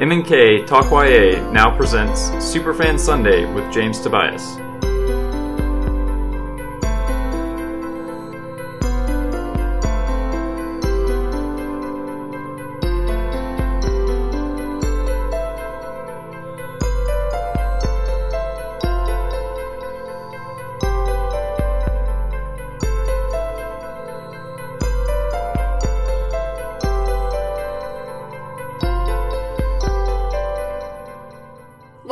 M&K Talk YA now presents Superfan Sunday with James Tobias.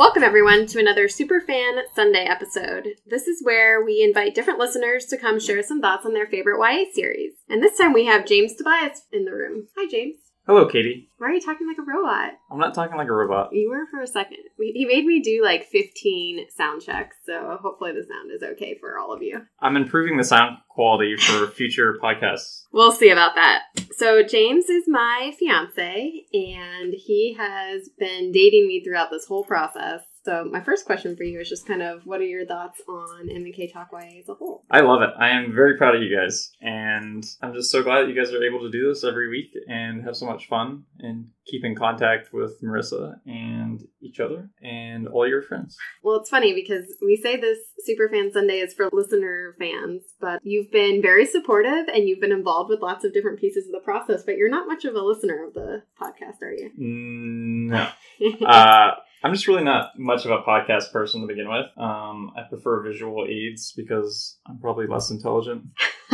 Welcome, everyone, to another Superfan Sunday episode. This is where we invite different listeners to come share some thoughts on their favorite YA series. And this time we have James Tobias in the room. Hi, James. Hello, Katie. Why are you talking like a robot? I'm not talking like a robot. You were for a second. We, he made me do like 15 sound checks, so hopefully the sound is okay for all of you. I'm improving the sound quality for future podcasts. We'll see about that. So, James is my fiance, and he has been dating me throughout this whole process. So, my first question for you is just kind of what are your thoughts on M&K Talk YA as a whole? I love it. I am very proud of you guys, and I'm just so glad that you guys are able to do this every week and have so much fun and keep in contact with Marissa and each other and all your friends. Well, it's funny because we say this Superfan Sunday is for listener fans, but you've been very supportive and you've been involved with lots of different pieces of the process, but you're not much of a listener of the podcast, are you? Mm, No. uh, I'm just really not much of a podcast person to begin with. Um, I prefer visual aids because I'm probably less intelligent.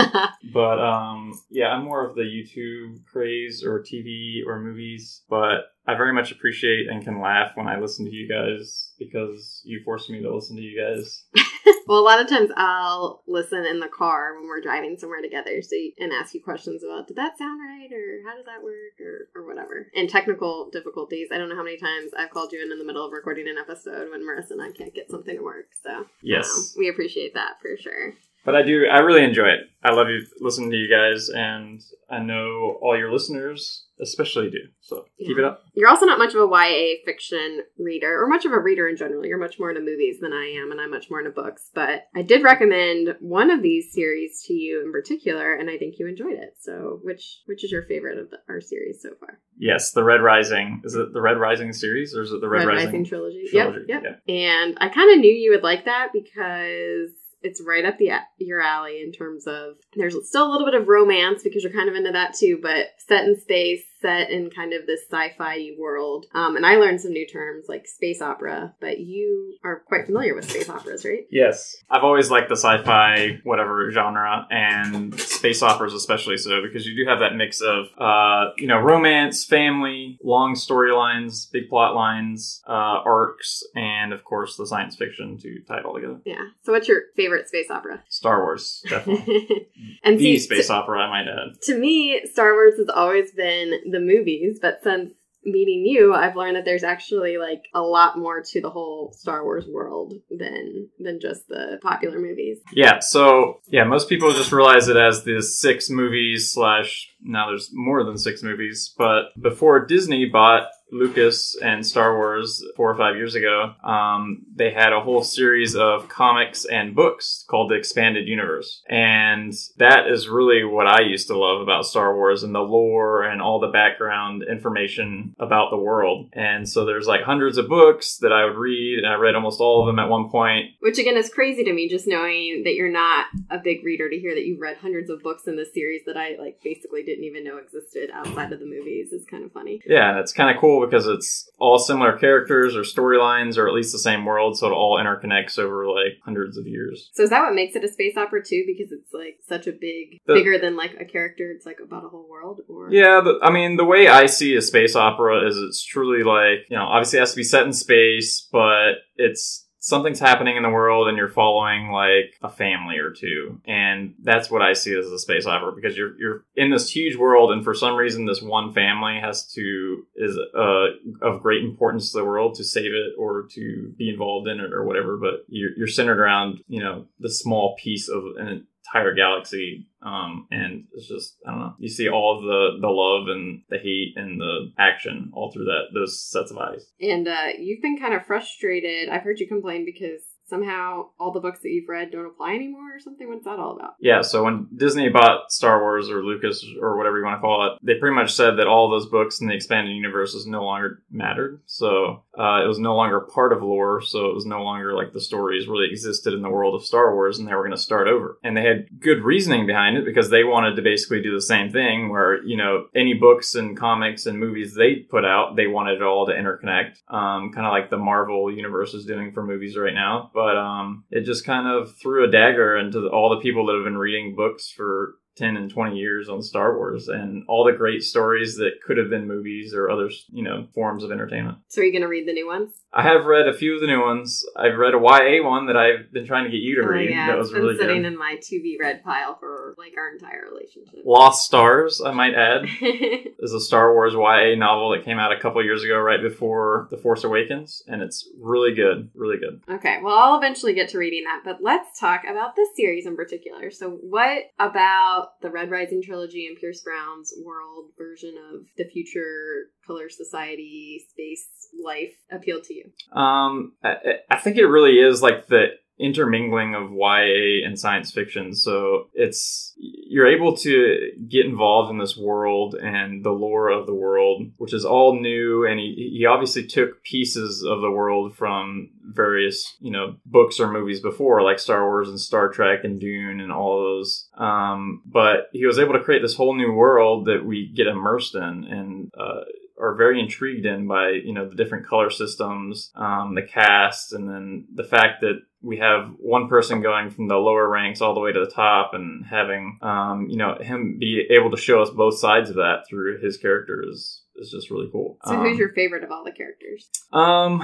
But um, yeah, I'm more of the YouTube craze or TV or movies. But I very much appreciate and can laugh when I listen to you guys because you force me to listen to you guys. well, a lot of times I'll listen in the car when we're driving somewhere together so you, and ask you questions about did that sound right or how does that work or, or whatever. And technical difficulties. I don't know how many times I've called you in in the middle of recording an episode when Marissa and I can't get something to work. So Yes. um, we appreciate that for sure. But I do, I really enjoy it. I love you listening to you guys, and I know all your listeners especially do. So keep it up. You're also not much of a YA fiction reader, or much of a reader in general. You're much more into movies than I am, and I'm much more into books. But I did recommend one of these series to you in particular, and I think you enjoyed it. So, which which is your favorite of the, our series so far? Yes, the Red Rising. Is it the Red Rising series or is it the Red, Rising? trilogy. trilogy, Yep, yep. yeah. And I kind of knew you would like that because it's right up the your alley in terms of there's still a little bit of romance because you're kind of into that too, but set in space, set in kind of this sci-fi world. Um, and I learned some new terms like space opera, but you are quite familiar with space operas, right? Yes. I've always liked the sci fi, whatever genre, and space operas especially so, because you do have that mix of, uh, you know, romance, family, long storylines, big plot lines, uh, arcs, and of course the science fiction to tie it all together. Yeah. So, what's your favorite space opera? Star Wars, definitely. and the see, space opera, I might add. to me, Star Wars has always been the movies, but since meeting you, I've learned that there's actually like a lot more to the whole Star Wars world than than just the popular movies. Yeah, so yeah, most people just realize it as the six movies slash now there's more than six movies, but before Disney bought Lucas and Star Wars four or five years ago, um, they had a whole series of comics and books called the Expanded Universe. And that is really what I used to love about Star Wars and the lore and all the background information about the world. And so there's like hundreds of books that I would read, and I read almost all of them at one point. Which again is crazy to me, just knowing that you're not a big reader to hear that you've read hundreds of books in this series that I like basically didn't even know existed outside of the movies is kind of funny. Yeah, and it's kind of cool because it's all similar characters or storylines or at least the same world, so it all interconnects over like hundreds of years. So is that what makes it a space opera too? Because it's like such a big, The- bigger than like a character. It's like about a whole world. Or Yeah, the, I mean, the way I see a space opera is it's truly like, you know, obviously it has to be set in space, but it's something's happening in the world and you're following like a family or two. And that's what I see as a space opera because you're you're in this huge world and for some reason this one family has to is uh of great importance to the world to save it or to be involved in it or whatever, but you're you're centered around, you know, the small piece of an entire galaxy um, and it's just I don't know. You see all the the love and the hate and the action all through that those sets of eyes. And uh, you've been kind of frustrated. I've heard you complain because somehow all the books that you've read don't apply anymore or something? What's that all about? Yeah, so when Disney bought Star Wars or Lucas or whatever you want to call it, they pretty much said that all those books in the expanded universes no longer mattered. So uh, it was no longer part of lore. So it was no longer like the stories really existed in the world of Star Wars, and they were going to start over. And they had good reasoning behind it because they wanted to basically do the same thing, where you know any books and comics and movies they put out, they wanted it all to interconnect, um, kind of like the Marvel universe is doing for movies right now. But um, it just kind of threw a dagger into all the people that have been reading books for 10 and 20 years on Star Wars and all the great stories that could have been movies or other, you know, forms of entertainment. So are you going to read the new ones? I have read a few of the new ones. I've read a YA one that I've been trying to get you to Oh, read. yeah, that was been really sitting good. in my to be read pile for like our entire relationship. Lost Stars, I might add, is a Star Wars YA novel that came out a couple years ago, right before The Force Awakens, and it's really good, really good. Okay, well, I'll eventually get to reading that, but let's talk about this series in particular. So, what about the Red Rising trilogy and Pierce Brown's world version of the future color society space life appealed to you? Um, I, I think it really is like the intermingling of YA and science fiction. So it's you're able to get involved in this world and the lore of the world, which is all new. And he, he obviously took pieces of the world from various, you know, books or movies before, like Star Wars and Star Trek and Dune and all those. Um, but he was able to create this whole new world that we get immersed in and, uh, are very intrigued in by you know the different color systems, um, the cast, and then the fact that we have one person going from the lower ranks all the way to the top, and having um, you know him be able to show us both sides of that through his character is is just really cool. So, Um, who's your favorite of all the characters? um,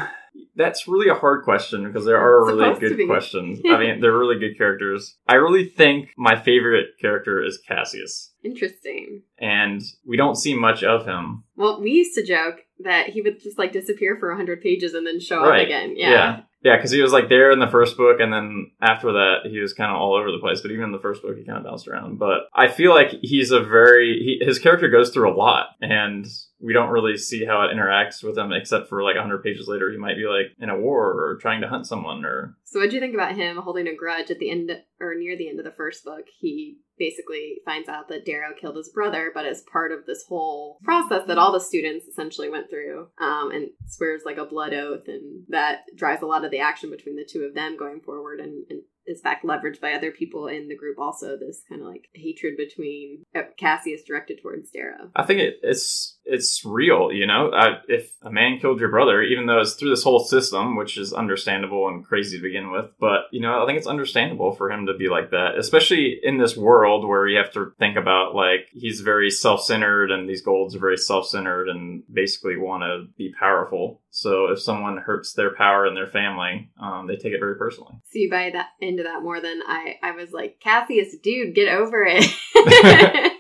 that's really a hard question because there are It's really good questions. I mean, they're really good characters. I really think my favorite character is Cassius, Interesting. and we don't see much of him. Well, we used to joke that he would just like disappear for 100 pages and then show Right. up again. Yeah. Yeah. Yeah, because he was like there in the first book, and then after that, he was kind of all over the place. But even in the first book, he kind of bounced around. But I feel like he's a very he, his character goes through a lot, and we don't really see how it interacts with him, except for like hundred pages later, he might be like in a war or trying to hunt someone, or So, what do you think about him holding a grudge at the end or near the end of the first book? He basically finds out that Darrow killed his brother, but as part of this whole process that all the students essentially went through, um, and swears like a blood oath, and that drives a lot of the action between the two of them going forward, and, and is fact leveraged by other people in the group. Also, this kind of like hatred between uh, Cassius directed towards Darrow. I think it, it's it's real. You know, I, if a man killed your brother, even though it's through this whole system, which is understandable and crazy to begin with, but you know, I think it's understandable for him to be like that, especially in this world where you have to think about like he's very self centered and these golds are very self centered and basically want to be powerful. So if someone hurts their power in their family, um, they take it very personally. See, by that into that more than I, I was like Cassius, dude, get over it.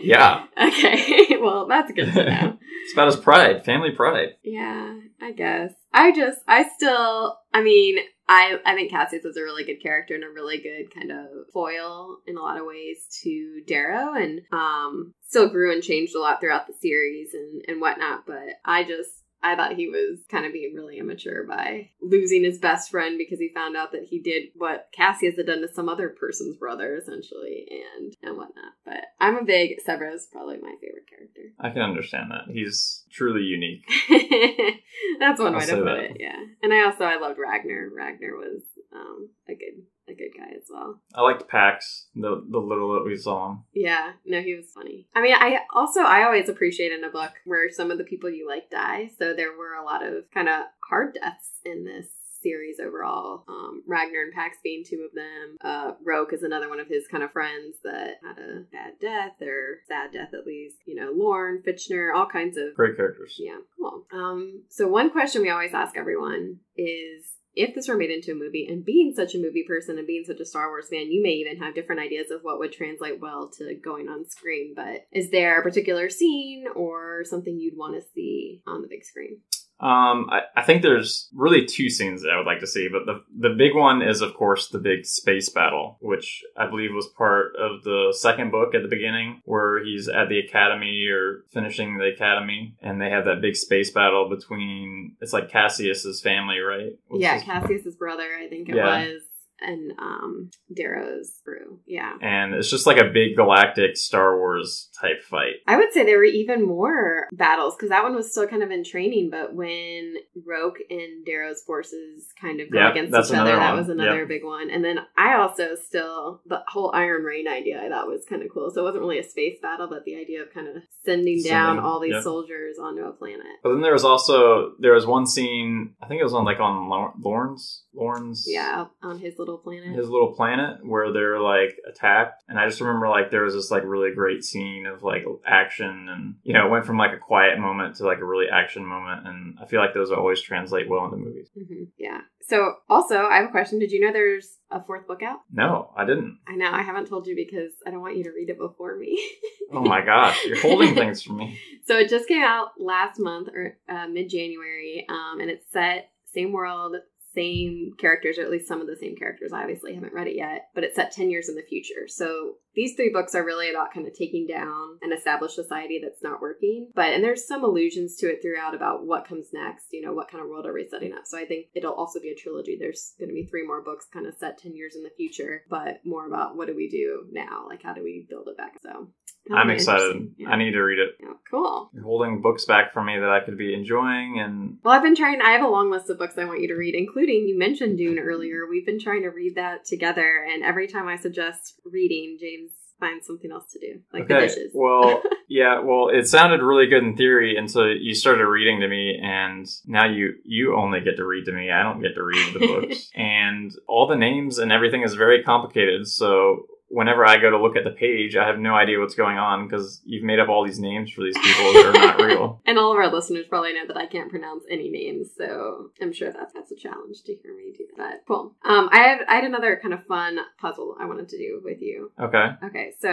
Yeah, Okay, well, that's good to know. it's about his pride, family pride. yeah, I guess. I just, I still, I mean, I, I think Cassius is a really good character and a really good kind of foil in a lot of ways to Darrow, and um, still grew and changed a lot throughout the series and and whatnot. But I just. I thought he was kind of being really immature by losing his best friend because he found out that he did what Cassius had done to some other person's brother, essentially, and and whatnot. But I'm a big Sevro's, probably my favorite character. I can understand that. He's truly unique. That's one I'll way to put that. it. Yeah, and I also I loved Ragnar. Ragnar was um, a good a good guy as well. I liked Pax, the the little that we saw him. Yeah, no, he was funny. I mean, I also I always appreciate in a book where some of the people you like die. So there were a lot of kind of hard deaths in this series overall. Um, Ragnar and Pax being two of them. Uh, Roque is another one of his kind of friends that had a bad death or sad death at least. You know, Lorn, Fitchner, all kinds of Great characters. yeah, cool. Um, so one question we always ask everyone is if this were made into a movie, and being such a movie person and being such a Star Wars fan, you may even have different ideas of what would translate well to going on screen. But is there a particular scene or something you'd want to see on the big screen? Um, I, I think there's really two scenes that I would like to see, but the the big one is of course the big space battle, which I believe was part of the second book at the beginning, where he's at the academy or finishing the academy, and they have that big space battle between it's like Cassius's family, right? What's yeah, his- Cassius's brother, I think it Yeah. was, and um, Darrow's crew. Yeah. and it's just like a big galactic Star Wars type fight. I would say there were even more battles because that one was still kind of in training. But when Roque and Darrow's forces kind of go Yeah, against each other, another that was another Yep. big one. And then I also still the whole Iron Rain idea I thought was kind of cool. So it wasn't really a space battle, but the idea of kind of sending down all these yep. soldiers onto a planet. But then there was also there was one scene I think it was on like on Lorn's Lorn's Yeah, on his little planet. his little planet where they're like attacked and i just remember like there was this like really great scene of like action and you know it went from like a quiet moment to like a really action moment and i feel like those always translate well into movies hmm Yeah. So also, I have a question. Did you know there's a fourth book out? no i didn't I know I haven't told you because I don't want you to read it before me. oh my gosh you're holding things from me So it just came out last month or uh, mid January, um, and it's set same world, same characters, or at least some of the same characters. I obviously haven't read it yet, but it's set ten years in the future. So these three books are really about kind of taking down an established society that's not working. But and there's some allusions to it throughout about what comes next. You know, what kind of world are we setting up? So I think it'll also be a trilogy. There's going to be three more books, kind of set ten years in the future, but more about what do we do now? Like how do we build it back? So that'll i'm excited. Yeah. i need to read it cool. you're holding books back from me that i could be enjoying and Well, I've been trying. I have a long list of books I want you to read, including you mentioned Dune earlier. We've been trying to read that together, and every time I suggest reading, James finds something else to do, like the dishes. Well, yeah, well, it sounded really good in theory until you started reading to me, and now you you only get to read to me. I don't get to read the books, and all the names and everything is very complicated. So whenever I go to look at the page, I have no idea what's going on because you've made up all these names for these people that are not real. and all of our listeners probably know that I can't pronounce any names, so I'm sure that's that's a challenge to hear me do that. Cool. Um, I had I had another kind of fun puzzle I wanted to do with you. Okay. Okay, so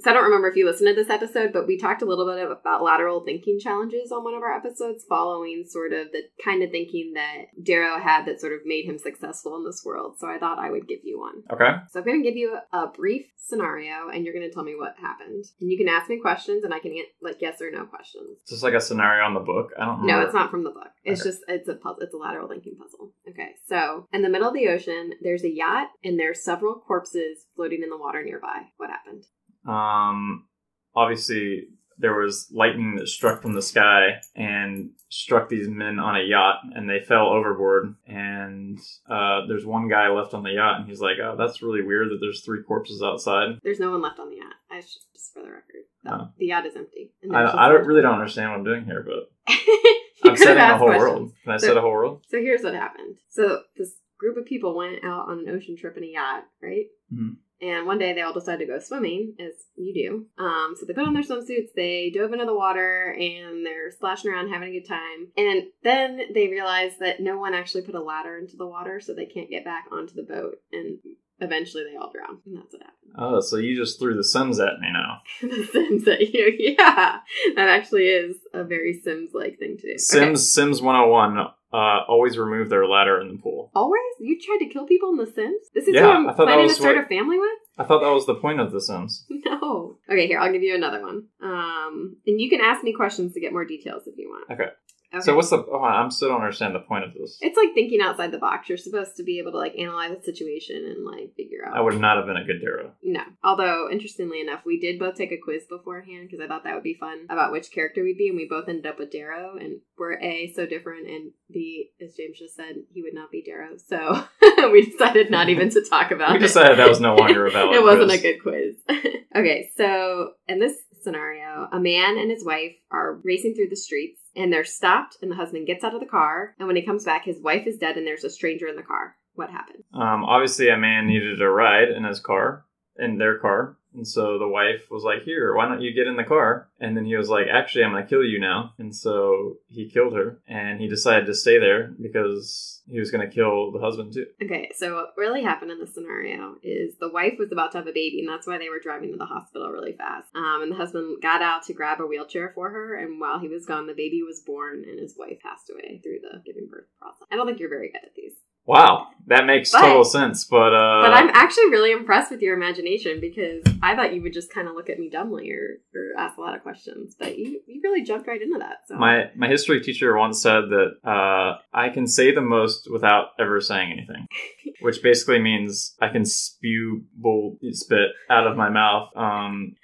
so I don't remember if you listened to this episode, but we talked a little bit about lateral thinking challenges on one of our episodes, following sort of the kind of thinking that Darrow had that sort of made him successful in this world. So I thought I would give you one. Okay. So I'm going to give you a brief scenario, and you're going to tell me what happened. And you can ask me questions, and I can an- like yes or no questions. Is this like a scenario on the book? I don't remember. No, it's not from the book. It's Okay. just it's a puzzle. It's a lateral thinking puzzle. Okay, so in the middle of the ocean, there's a yacht, and there's several corpses floating in the water nearby. What happened? Um, obviously, there was lightning that struck from the sky and struck these men on a yacht, and they fell overboard. And uh, there's one guy left on the yacht, and he's like, "Oh, that's really weird that there's three corpses outside." There's no one left on the yacht. I should, just for the record, the, Oh. the yacht is empty. And I, I don't, really don't understand what I'm doing here, but I'm setting a whole questions. world. Can I So- set a whole world? So here's what happened. So this group of people went out on an ocean trip in a yacht, right? Mhm. And one day they all decided to go swimming, as you do. Um, so they put on their swimsuits, they dove into the water, and they're splashing around having a good time. And then they realize that no one actually put a ladder into the water, so they can't get back onto the boat. And eventually they all drown. And that's what happened. Oh, so you just threw the Sims at me now. the Sims that you, yeah, that actually is a very Sims like thing to do. Okay. Sims Sims 101. Uh, always remove their ladder in the pool. Always? You tried to kill people in The Sims? This is Yeah, who I I'm thought planning to start what- a family with? I thought that was the point of the Sims. No. Okay, here, I'll give you another one. Um, and you can ask me questions to get more details if you want. Okay. Okay. So what's the? Oh, I'm still don't understand the point of this. It's like thinking outside the box. You're supposed to be able to like analyze a situation and like figure out. I would not have been a good Darrow. No. Although, interestingly enough, we did both take a quiz beforehand because I thought that would be fun about which character we'd be, and we both ended up with Darrow, and we're A, so different, and B, as James just said, he would not be Darrow. So we decided not even to talk about We it. decided that was no longer a valid it wasn't quiz. a good quiz. okay, so in this scenario, a man and his wife are racing through the streets and they're stopped, and the husband gets out of the car. And when he comes back, his wife is dead and there's a stranger in the car. What happened? Um, obviously, a man needed a ride in his car, in their car, And so the wife was like, Here, why don't you get in the car? And then he was like, Actually, I'm going to kill you now. And so he killed her and he decided to stay there because he was going to kill the husband too. Okay, so what really happened in this scenario is the wife was about to have a baby, and that's why they were driving to the hospital really fast. Um, and the husband got out to grab a wheelchair for her, and while he was gone, the baby was born, and his wife passed away through the giving birth process. I don't think you're very good at these. Wow, that makes But- total sense. But uh, But I'm actually really impressed with your imagination because I thought you would just kind of look at me dumbly or, or ask a lot of questions, but you, you really jumped right into that. So my my history teacher once said that uh, I can say the most without ever saying anything, which basically means I can spew bull spit out of my mouth um,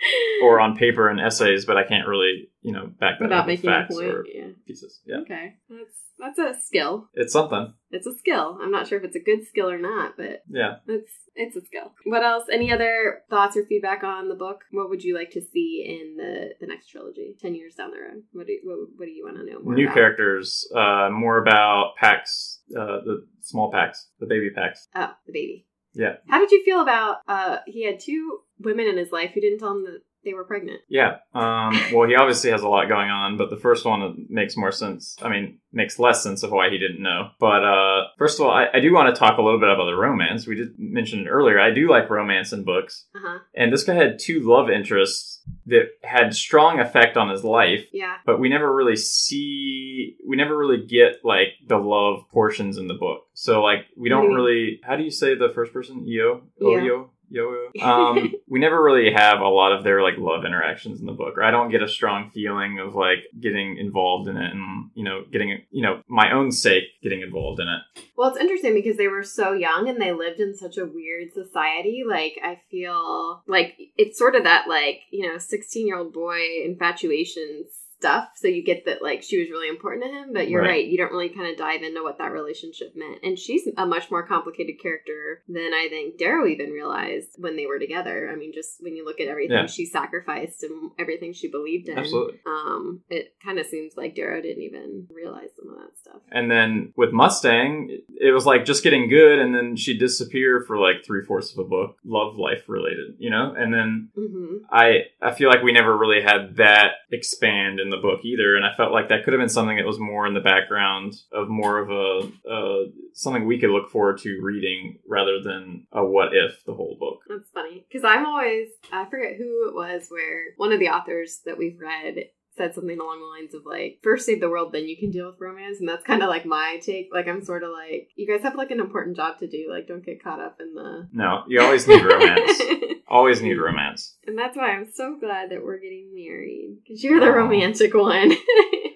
or on paper in essays, but I can't really you know back that without up with making a facts point, or yeah. pieces. Yeah, Okay, that's that's a skill. it's something. It's a skill. I'm not sure if it's a good skill or not, but Yeah. it's it's a skill. What else? Any other thoughts or feedback on the book? What would you like to see in the the next trilogy? Ten years down the road, what do you, what, what do you want to know more? New about? characters, uh, more about Pax, uh, the small Pax, the baby Pax. Oh, the baby. Yeah. How did you feel about? Uh, he had two women in his life who didn't tell him that they were pregnant. Yeah. Um, well, he obviously has a lot going on, but the first one makes more sense. I mean, makes less sense of why he didn't know. But uh, first of all, I, I do want to talk a little bit about the romance. We did mention it earlier. I do like romance in books, Uh huh. and this guy had two love interests that had strong effect on his life. Yeah. But we never really see, we never really get like the love portions in the book. So like we do don't really. How do you say the first person? Io. Oyo, Yo. Um, we never really have a lot of their like love interactions in the book, or I don't get a strong feeling of like getting involved in it, and you know, getting you know my own sake getting involved in it. Well, it's interesting because they were so young and they lived in such a weird society. Like, I feel like it's sort of that, like, you know, 16 year old boy infatuation stuff. So you get that, like, she was really important to him, but you're Right. right. You don't really kind of dive into what that relationship meant. And she's a much more complicated character than I think Darrow even realized when they were together. I mean, just when you look at everything Yeah. she sacrificed and everything she believed in. Absolutely. Um, it kind of seems like Darrow didn't even realize some of that stuff. And then with Mustang, it was like just getting good, and then she'd disappear for like three fourths of a book, love life related, you know. And then hmm I I feel like we never really had that expand in the book either, and I felt like that could have been something that was more in the background of more of a uh, something we could look forward to reading rather than a what if the whole book. That's funny because I'm always I forget who it was where one of the authors that we've read said something along the lines of like first save the world then you can deal with romance and that's kind of like my take like I'm sort of like you guys have like an important job to do like don't get caught up in the No, you always need romance. always need romance. and that's why I'm so glad that we're getting married because you're the Aw. romantic one.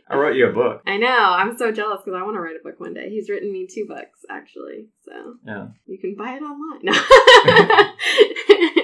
I wrote you a book. I know I'm so jealous because I want to write a book one day. He's written me two books actually, so Yeah, you can buy it online.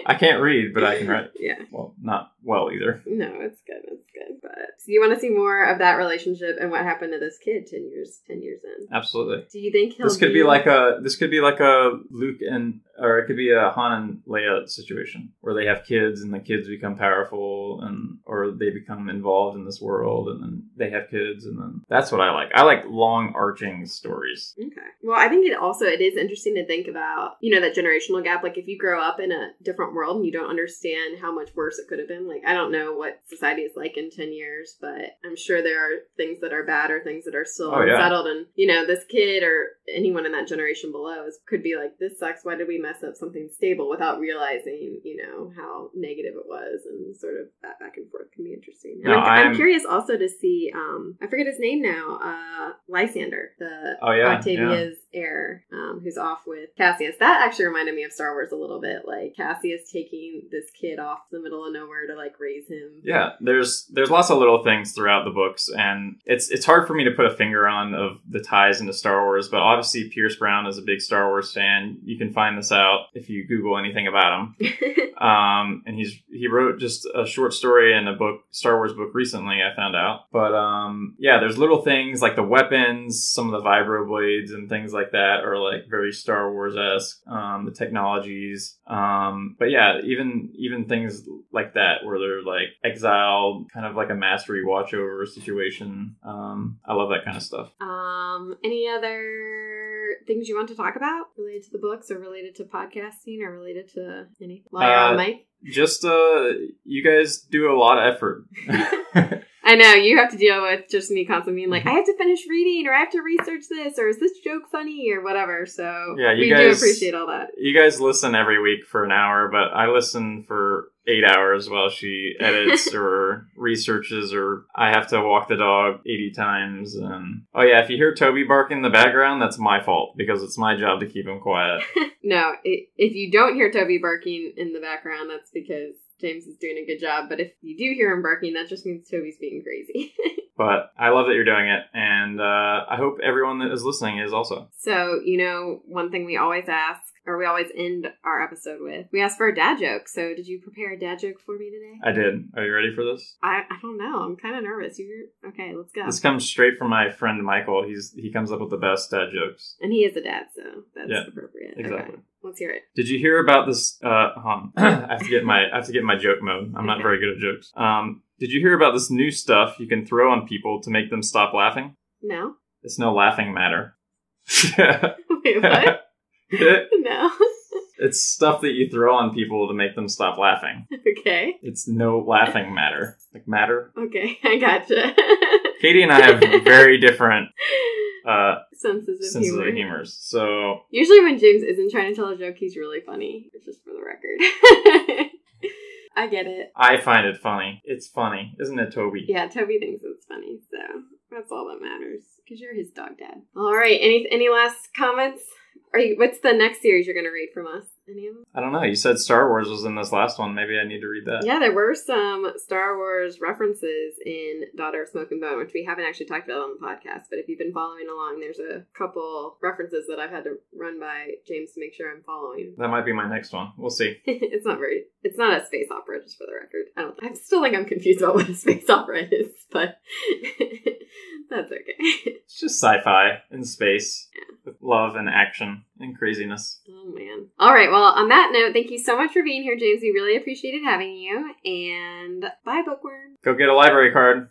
I can't read, but I can write. yeah. Well, not well either. No, it's good. It's good. But so you want to see more of that relationship and what happened to this kid ten years ten years in. Absolutely. Do you think he'll This could be like a this could be like a Luke and or it could be a Han and Leia situation where they have kids and the kids become powerful and or they become involved in this world and then they have kids and then that's what I like. I like long arching stories. Okay. Well, I think it also it is interesting to think about, you know, that generational gap. Like if you grow up in a different world and you don't understand how much worse it could have been. Like I don't know what society is like in ten years, but I'm sure there are things that are bad or things that are still Oh, yeah. unsettled. And you know, this kid or anyone in that generation below is, could be like, "This sucks. Why did we mess up something stable?" Without realizing, you know, how negative it was, and sort of that back and forth can be interesting. And No, I'm, I'm I'm- curious also to see. um I forget his name now. Uh Lysander, the Oh, yeah, Octavia's heir, um, who's off with Cassius. That actually reminded me of Star Wars a little bit. Like Cassius taking this kid off the middle of nowhere to like raise him. Yeah, there's there's lots of little things throughout the books and it's it's hard for me to put a finger on of the ties into Star Wars, but obviously Pierce Brown is a big Star Wars fan. You can find this out if you Google anything about him. um, and he's he wrote just a short story and a book Star Wars book recently I found out but um, yeah there's little things like the weapons some of the vibro blades and things like that are like very Star Wars esque um, the technologies um, but yeah even even things like that where they're like exiled kind of like a mastery watch over situation um, I love that kind of stuff um, any other things you want to talk about related to the books or related to podcasting or related to any? While you're Uh, on mic. Just uh, you guys do a lot of effort. I know you have to deal with just me constantly being like, mm-hmm. I have to finish reading, or I have to research this, or is this joke funny, or whatever. So Yeah, you we do guys- appreciate all that. you guys listen every week for an hour, but I listen for eight hours while she edits or researches, or I have to walk the dog 80 times. And oh, yeah, if you hear Toby barking in the background, that's my fault because it's my job to keep him quiet. No, if you don't hear Toby barking in the background, that's because James is doing a good job. But if you do hear him barking, that just means Toby's being crazy. But I love that you're doing it, and uh, I hope everyone that is listening is also. so, you know, one thing we always ask, or we always end our episode with, we ask for a dad joke. So, did you prepare a dad joke for me today? I did. Are you ready for this? I, I don't know. I'm kind of nervous. You're okay. Let's go. This comes straight from my friend Michael. He's he comes up with the best dad jokes. And he is a dad, so that's Yeah, appropriate. exactly. Okay, let's hear it. Did you hear about this? Uh, on. I have to get my I have to get my joke mode. I'm not very good at jokes. Um, did you hear about this new stuff you can throw on people to make them stop laughing? No. It's no laughing matter. Wait, what? no. it's stuff that you throw on people to make them stop laughing. okay. It's no laughing matter. Like matter. Okay, I gotcha. Katie and I have very different uh, Senses of senses humor. of humors. So Usually, when James isn't trying to tell a joke, he's really funny. It's Just for the record. I get it. I find it funny. It's funny, isn't it, Toby? Yeah, Toby thinks it's funny, so that's all that matters. Because you're his dog dad. All right. Any any last comments? Are you? What's the next series you're going to read from us? Any of them? I don't know. You said Star Wars was in this last one. Maybe I need to read that. Yeah, there were some Star Wars references in Daughter of Smoke and Bone, which we haven't actually talked about on the podcast. But if you've been following along, there's a couple references that I've had to run by James to make sure I'm following. That might be my next one. We'll see. it's not very. It's not a space opera, just for the record. I don't. I still think I'm confused about what a space opera is, but that's okay. It's just sci-fi in space with love and action and craziness. Oh man. All right. Well, on that note, thank you so much for being here, James. We really appreciated having you. And bye, bookworm. Go get a library card.